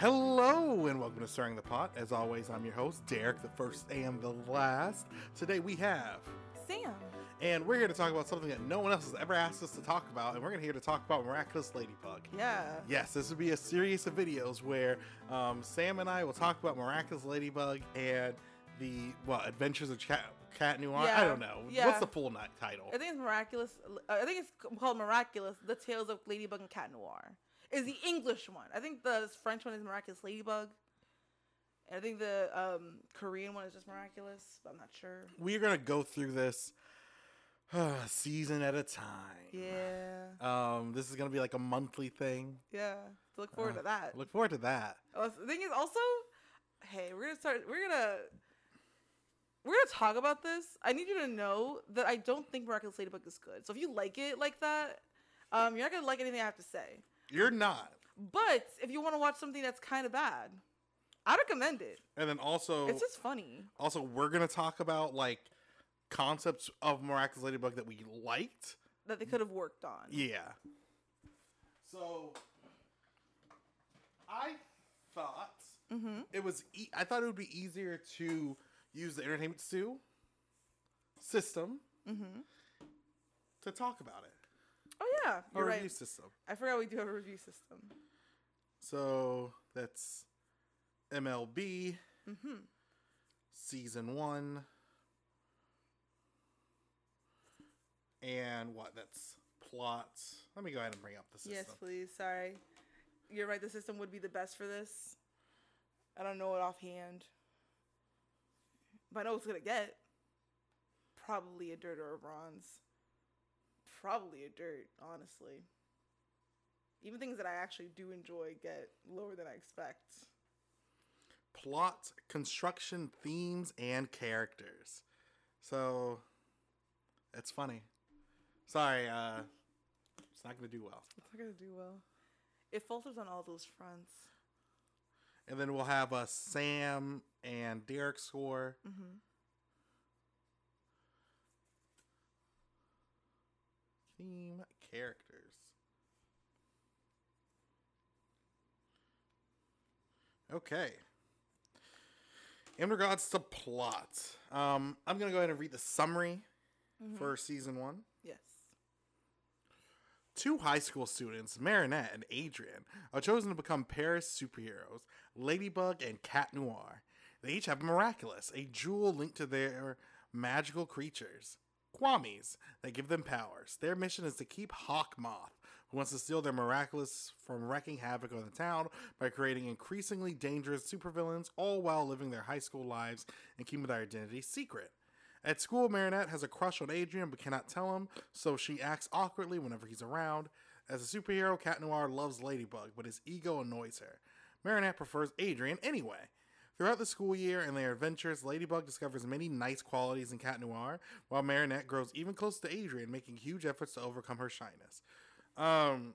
Hello and welcome to Stirring the Pot. As always, I'm your host, Derek, the first and the last. Today we have, Sam. and we're here to talk about something that no one else has ever asked us to talk about, and we're gonna here to talk about Miraculous Ladybug. Yeah. Yes, this will be a series of videos where um, Sam and I will talk about Miraculous Ladybug and the well Adventures of Cat, Cat Noir. I don't know yeah. what's the full title. I think it's miraculous. I think it's called Miraculous: The Tales of Ladybug and Cat Noir. Is the English one? I think the French one is Miraculous Ladybug. And I think the um, Korean one is just Miraculous, but I'm not sure. We're gonna go through this uh, season at a time. Yeah. Um, this is gonna be like a monthly thing. Yeah. To look forward to that. Look forward to that. Oh, the thing is also, hey, we're gonna start. We're gonna we're gonna talk about this. I need you to know that I don't think Miraculous Ladybug is good. So if you like it like that, um, you're not gonna like anything I have to say. You're not. But if you want to watch something that's kind of bad, I recommend it. And then also, It's just funny. also we're gonna talk about like concepts of Miraculous Ladybug that we liked. That they could have worked on. Yeah. So I thought mm-hmm. it was. E- I thought it would be easier to use the Entertainment Stew system mm-hmm. to talk about it. Oh yeah, you're review right. system. I forgot we do have a review system. So that's MLB mm-hmm. season one. And what? That's plots. Let me go ahead and bring up the system. Yes, please. Sorry, you're right. The system would be the best for this. I don't know it offhand, but I know it's gonna get. Probably a dirt or a bronze. Probably a dirt, honestly. Even things that I actually do enjoy get lower than I expect. plot, construction, themes, and characters. So it's funny. Sorry, uh it's not gonna do well. It's not gonna do well. It falters on all those fronts. And then we'll have a Sam and Derek score. Theme characters. Okay. In regards to plot, um, I'm gonna go ahead and read the summary for season one. Yes. Two high school students, Marinette and Adrien, are chosen to become Paris superheroes, Ladybug and Cat Noir. They each have a Miraculous, a jewel linked to their magical creatures. Kwamis that give them powers. Their mission is to keep Hawk Moth, who wants to steal their Miraculous from wreaking havoc on the town by creating increasingly dangerous supervillains, all while living their high school lives and keeping their identity secret. At school, Marinette has a crush on Adrien but cannot tell him, so she acts awkwardly whenever he's around. As a superhero, Cat Noir loves Ladybug, but his ego annoys her. Marinette prefers Adrien anyway. Throughout the school year and their adventures, Ladybug discovers many nice qualities in Cat Noir, while Marinette grows even closer to Adrien, making huge efforts to overcome her shyness. Um,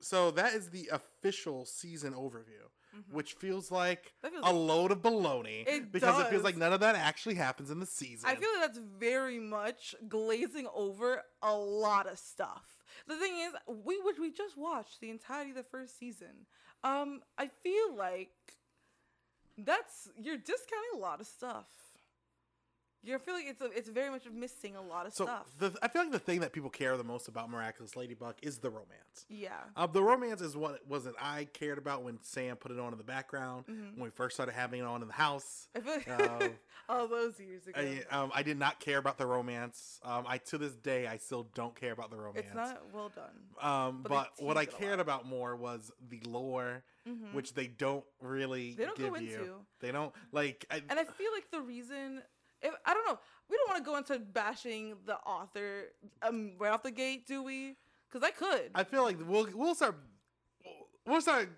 so that is the official season overview, which feels like Mm-hmm. Feels a load of baloney It because it feels like none of that actually happens in the season. I feel like that's very much glazing over a lot of stuff. The thing is, we which we just watched the entirety of the first season. Um, I feel like that's you're discounting a lot of stuff. You're feeling it's a, it's very much missing a lot of so stuff. the, I feel like the thing that people care the most about Miraculous Ladybug is the romance. yeah. Uh, the romance is what was it I cared about when Sam put it on in the background Mm-hmm. when we first started having it on in the house. I feel like Um, all those years ago. I, um, I did not care about the romance. Um, I to this day I still don't care about the romance. it's not well done. Um, but but what I tease it a cared about more was the lore, which they don't really They don't give go you. into. They don't like. I, And I feel like the reason, if I don't know, we don't want to go into bashing the author um, right off the gate, do we? Because I could. I feel like we'll we'll start we'll start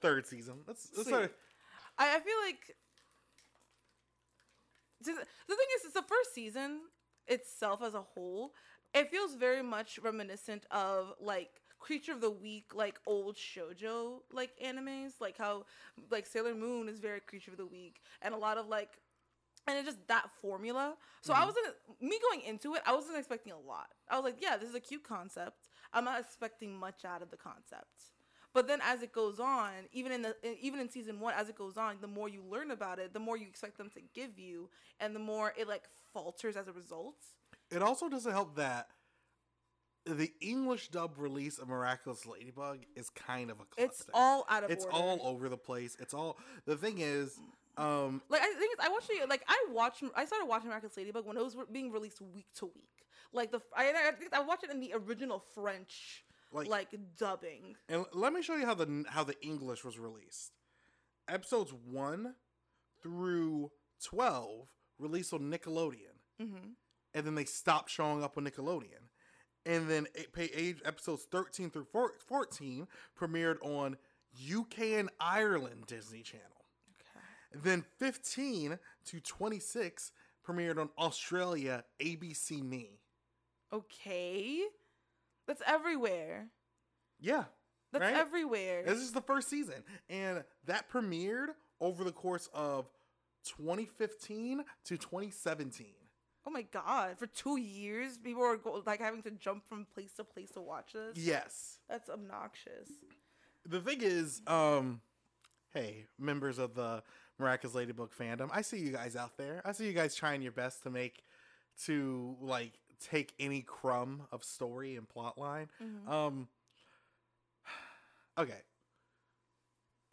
third season. Let's let's Sweet. start. I, I feel like the thing is, it's the first season itself as a whole. It feels very much reminiscent of like creature of the week, like old shojo like animes, like how like Sailor Moon is very creature of the week, and a lot of like and it's just that formula. So I mm-hmm. wasn't me going into it. I wasn't expecting a lot. I was like, yeah, this is a cute concept. I'm not expecting much out of the concept. But then as it goes on, even in the even in season one, as it goes on, the more you learn about it, the more you expect them to give you, and the more it like falters as a result. It also doesn't help that the English dub release of Miraculous Ladybug is kind of a cluster. It's all out of It's order. all over the place. It's all the thing is, um, Like I think it's, I watched it. Like I watched. I started watching Miraculous Ladybug when it was being released week to week. Like the I, I think I watched it in the original French Like- like, dubbing. and let me show you how the how the English was released. Episodes one through twelve released on Nickelodeon, Mm-hmm. and then they stopped showing up on Nickelodeon. And then pay, age episodes thirteen through 14 premiered on UK and Ireland Disney Channel. Okay. Then 15 to 26 premiered on Australia ABC Me. Okay. That's everywhere. Yeah, That's Right? everywhere. this is the first season, and that premiered over the course of 2015 to 2017. Oh my god! For two years, people were go- like having to jump from place to place to watch this. Yes. That's obnoxious. The thing is, um, hey, members of the Miraculous Ladybug fandom, I see you guys out there. I see you guys trying your best to make to like take any crumb of story and plot line. Mhm. Um Okay.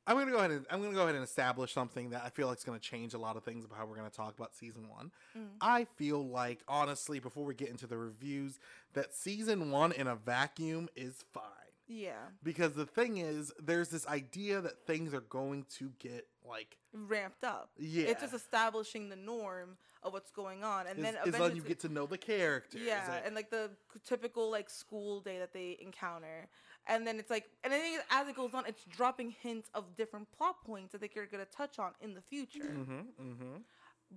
I'm gonna go ahead and I'm gonna go ahead and establish something that I feel like is gonna change a lot of things about how we're gonna talk about season one. Mm. I feel like honestly, before we get into the reviews, that season one in a vacuum is fine. Yeah, Because the thing is, there's this idea that things are going to get like ramped up. yeah. It's just establishing the norm of what's going on, and then eventually you get to know the characters. yeah, and- and like the typical like school day that they encounter, and then it's like, and I think as it goes on, it's dropping hints of different plot points I think you're gonna touch on in the future. Mhm, mhm.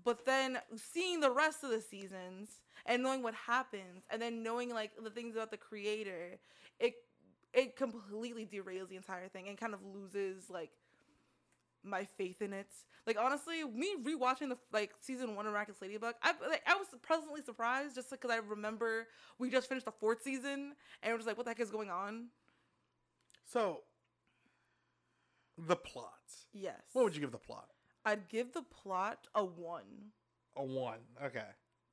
But then seeing the rest of the seasons and knowing what happens, and then knowing like the things about the creator, it it completely derails the entire thing and kind of loses like my faith in it. Like honestly, me rewatching the like season one of Miraculous Ladybug, I like I was pleasantly surprised just because I remember we just finished the fourth season and it was like, what the heck is going on? So the plot. Yes, What would you give the plot? I'd give the plot a one. A one. Okay.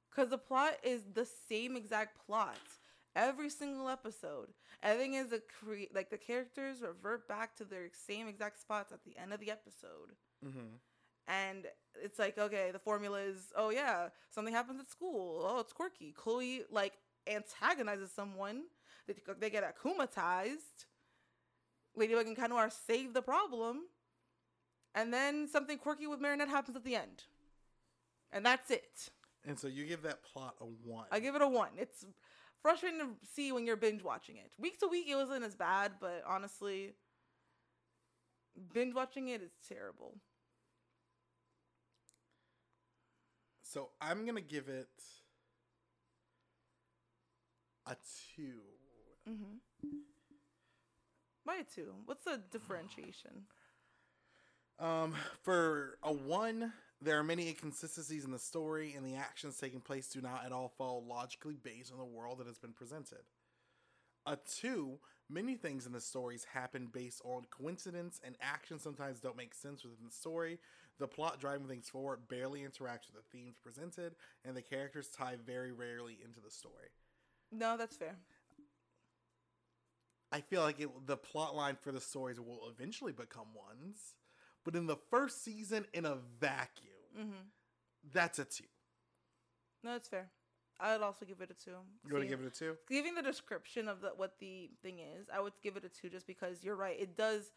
Because the plot is the same exact plot every single episode. Everything is a cre- like the characters revert back to their same exact spots at the end of the episode. Mm-hmm. And it's like, okay, the formula is, oh yeah, something happens at school. Oh, it's quirky. Chloe like antagonizes someone. They, they get akumatized. Ladybug and Cat Noir save the problem. And then something quirky with Marinette happens at the end. And that's it. And so you give that plot a one. I give it a one. It's frustrating to see when you're binge watching it. Week to week, it wasn't as bad, but honestly, binge watching it is terrible. so I'm gonna give it a two. Mm-hmm. Why a two? What's the differentiation? Um, for a one, there are many inconsistencies in the story, and the actions taking place do not at all fall logically based on the world that has been presented. A two, many things in the stories happen based on coincidence, and actions sometimes don't make sense within the story. The plot driving things forward barely interacts with the themes presented, and the characters tie very rarely into the story. No, that's fair. I feel like it, the plot line for the stories will eventually become ones, but in the first season, in a vacuum, Mm-hmm. that's a two. No, that's fair. I would also give it a two. You want to give it a two? Giving the description of the, what the thing is, I would give it a two just because you're right. It does.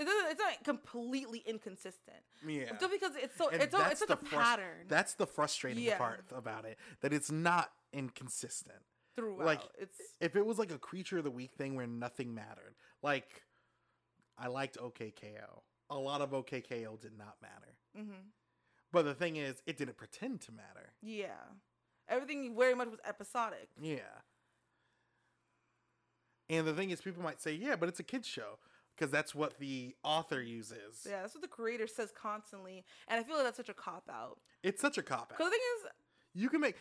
It doesn't. It's not completely inconsistent. Yeah. Just because it's so. And It's, so, it's such a pattern That's the frustrating Yeah. part about it. That it's not inconsistent. Throughout. like, it's If it was like a creature of the week thing where nothing mattered, like I liked OKKO. A lot of OKKO did not matter. hmm But the thing is, it didn't pretend to matter. yeah. Everything very much was episodic. Yeah. And the thing is, people might say, yeah, but it's a kid's show. Because that's what the author uses. Yeah, that's what the creator says constantly, and I feel like that's such a cop out. It's such a cop out. Because out. the thing is, You can make.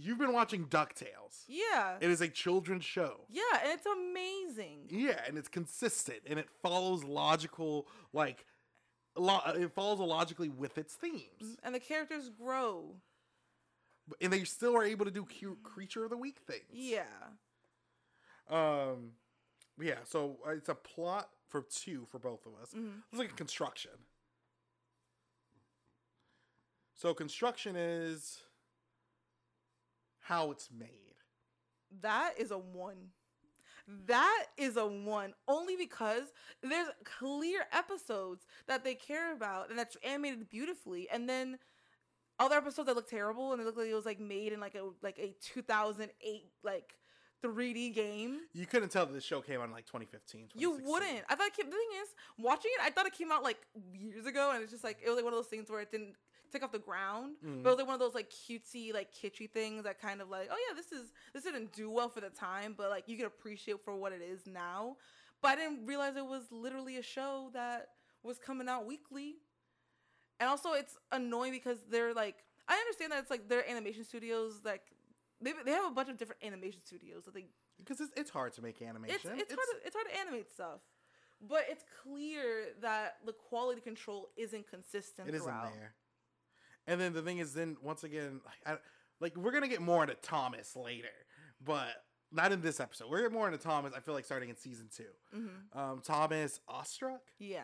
You've been watching DuckTales. Yeah. It is a children's show. yeah, and it's amazing. Yeah, and it's consistent and it follows logical like lo- it follows logically with its themes. And the characters grow. And they still are able to do cute creature of the week things. Yeah. Um yeah, so uh, it's a plot for two for both of us. Mhm. It's like a construction. So construction is how it's made. That is a one. That is a one only because there's clear episodes that they care about and that's animated beautifully, and then other episodes that look terrible and they look like it was like made in like a like a 2008 like 3D game. You couldn't tell that the show came out in like 2015. You wouldn't. I thought it came, the thing is, watching it, I thought it came out like years ago, and it's just like it was like one of those things where it didn't take off the ground. Mhm. But it was like one of those like cutesy, like kitschy things that kind of like, oh yeah, this is this didn't do well for the time, but like you can appreciate for what it is now. But I didn't realize it was literally a show that was coming out weekly. And also it's annoying because they're like I understand that it's like their animation studios like they they have a bunch of different animation studios that they because it's, it's hard to make animation. it's it's, hard to, it's hard to animate stuff. But it's clear that the quality control isn't consistent It isn't throughout. there. And then the thing is, then once again, I, like we're gonna get more into Thomas later, but not in this episode. We're get more into Thomas. I feel like starting in season 2 hmm Um, Thomas Astruc. Yeah.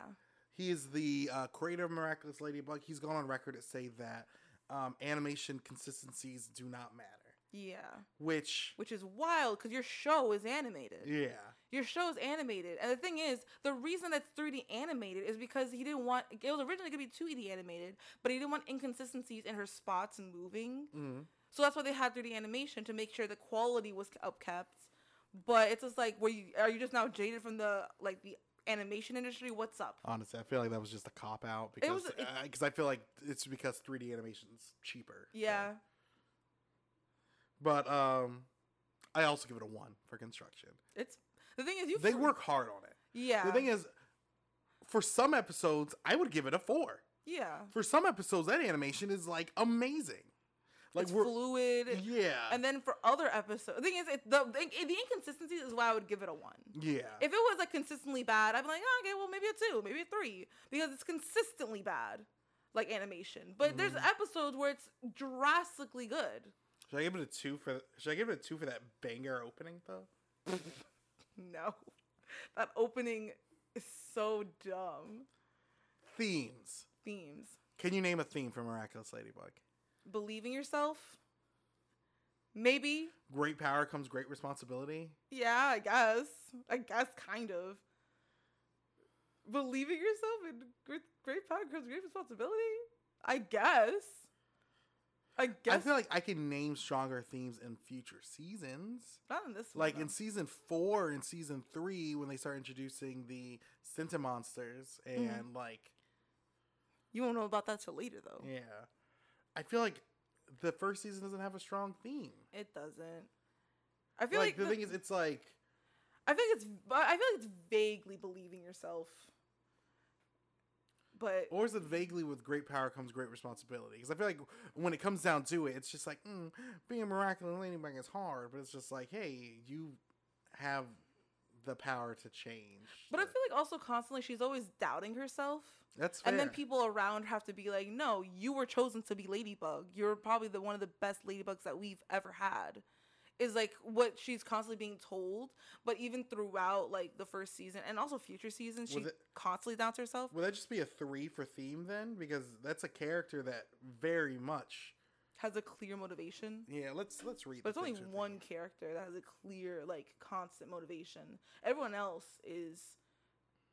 He is the uh, creator of Miraculous Ladybug. He's gone on record to say that um, animation consistencies do not matter. Yeah. Which, Which is wild because your show is animated. yeah, Your show is animated. And the thing is, the reason that's 3D animated is because he didn't want it was originally gonna be 2D animated, but he didn't want inconsistencies in her spots and moving. mm So that's why they had 3D animation to make sure the quality was upkept. But it's just like, were you are you just now jaded from the like the animation industry? What's up? honestly, I feel like that was just a cop out because because I feel like it's because 3D animation's cheaper. so. Yeah. But um, I also give it a one for construction. It's the thing is you They fr- work hard on it. Yeah. The thing is, for some episodes, I would give it a four. yeah. For some episodes, that animation is like amazing. Like it's fluid. yeah, And then for other episodes, the thing is, it, the, the the inconsistencies is why I would give it a one. yeah. If it was like consistently bad, I'd be like, oh, okay, well maybe a two, maybe a three, because it's consistently bad, like animation. But there's Mhm. episodes where it's drastically good. should I give it a two for? Should I give it a two for that banger opening though? No, that opening is so dumb. Themes. Themes, Can you name a theme for Miraculous Ladybug? believing yourself, maybe. Great power comes great responsibility. Yeah, I guess. I guess kind of. Believing yourself and great, great power comes great responsibility. I guess. I guess I feel like I can name stronger themes in future seasons. not in this one. Like though. in season four and season three, when they start introducing the Sentimonsters and Mm-hmm. like you won't know about that till later though. Yeah. I feel like the first season doesn't have a strong theme. It doesn't. I feel like, like, the, thing is it's like I think it's I feel like it's vaguely believing yourself. But or is it vaguely with great power comes great responsibility? Because I feel like when it comes down to it, it's just like mm, being a miraculous ladybug is hard, but it's just like, hey, you have the power to change. but I feel like also constantly she's always doubting herself. that's fair. And then people around have to be like, "No, you were chosen to be Ladybug. You're probably the one of the best Ladybugs that we've ever had." Is like what she's constantly being told, but even throughout like the first season and also future seasons, she it- constantly doubts herself. Would that just be a three for theme then? Because that's a character that very much. Has a clear motivation, Yeah, let's let's read. but it's only one character that has a clear like constant motivation. Everyone else is,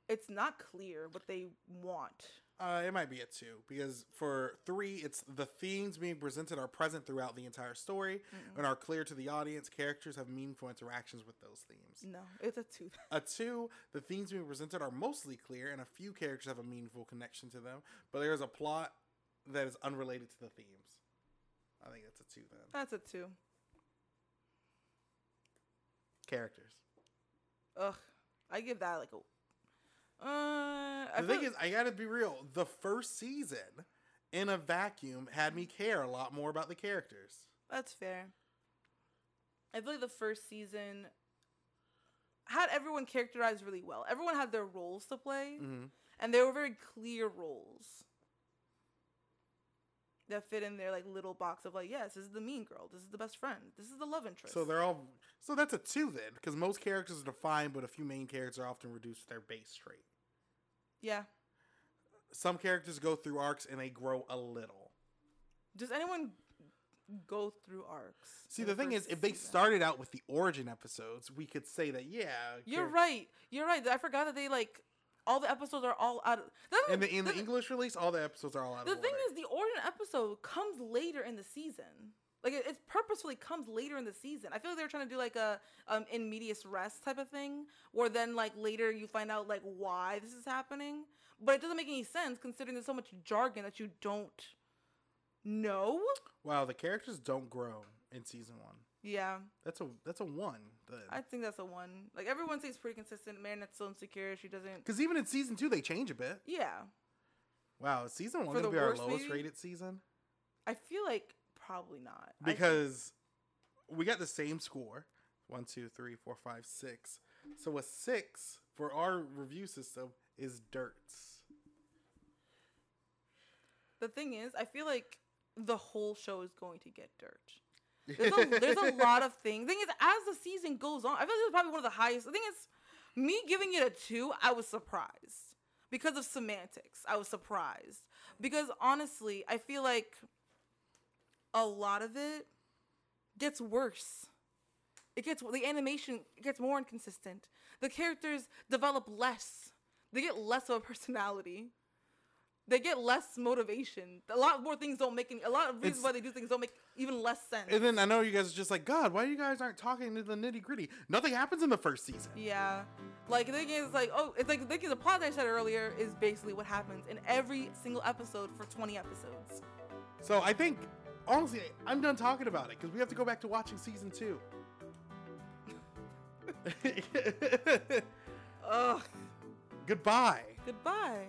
it's not clear what they want. Uh, it might be a two because for three, it's the themes being presented are present throughout the entire story Mm-mm. and are clear to the audience. Characters have meaningful interactions with those themes. No, it's a two. A two, the themes being presented are mostly clear and a few characters have a meaningful connection to them, but there is a plot that is unrelated to the themes. I think that's a two then. That's a two. Characters. Ugh, I give that like a. Uh, I The thing is, I gotta be real. The first season, in a vacuum, had me care a lot more about the characters. that's fair. I feel like the first season had everyone characterized really well. Everyone had their roles to play, hmm and they were very clear roles that fit in their like little box of like, yes, this is the mean girl, this is the best friend, this is the love interest. So they're all. So that's a two then, because most characters are defined, but a few main characters are often reduced to their base trait. yeah. Some characters go through arcs and they grow a little. Does anyone go through arcs? See, the thing is, if they season? started out with the origin episodes, we could say that yeah. You're right. You're right. I forgot that they like all the episodes are all out of. The in the the- English release, all the episodes are all out The thing is, the origin episode comes later in the season. Like it, it purposefully comes later in the season. I feel like they were trying to do like a um in medias res type of thing, where then like later you find out like why this is happening. But it doesn't make any sense considering there's so much jargon that you don't know. wow, the characters don't grow in season one. Yeah, That's a that's a one. I think that's a one. Like everyone stays pretty consistent. Marinette's so insecure. She doesn't. Because even in season two, they change a bit. Yeah, Wow, is season one For gonna be our lowest maybe? rated season I feel like probably not I think- because we got the same score one, two, three, four, five, six. So a six for our review system is dirts. the thing is, I feel like the whole show is going to get dirt. There's a, there's a lot of things. Thing is, as the season goes on, I feel like this is probably one of the highest. The thing is, me giving it a two, I was surprised because of semantics. I was surprised because honestly, I feel like a lot of it gets worse. It gets the animation gets more inconsistent. The characters develop less. They get less of a personality. They get less motivation. A lot more things don't make any. A lot of reasons It's- why they do things don't make even less sense. And then I know you guys are just like, God, why you guys aren't talking to the nitty gritty? Nothing happens in the first season. Yeah. Like the thing is like oh it's like the thing is the plot that I said earlier is basically what happens in every single episode for 20 episodes. So I think, honestly, I'm done talking about it because we have to go back to watching season two. Ugh. Goodbye. Goodbye.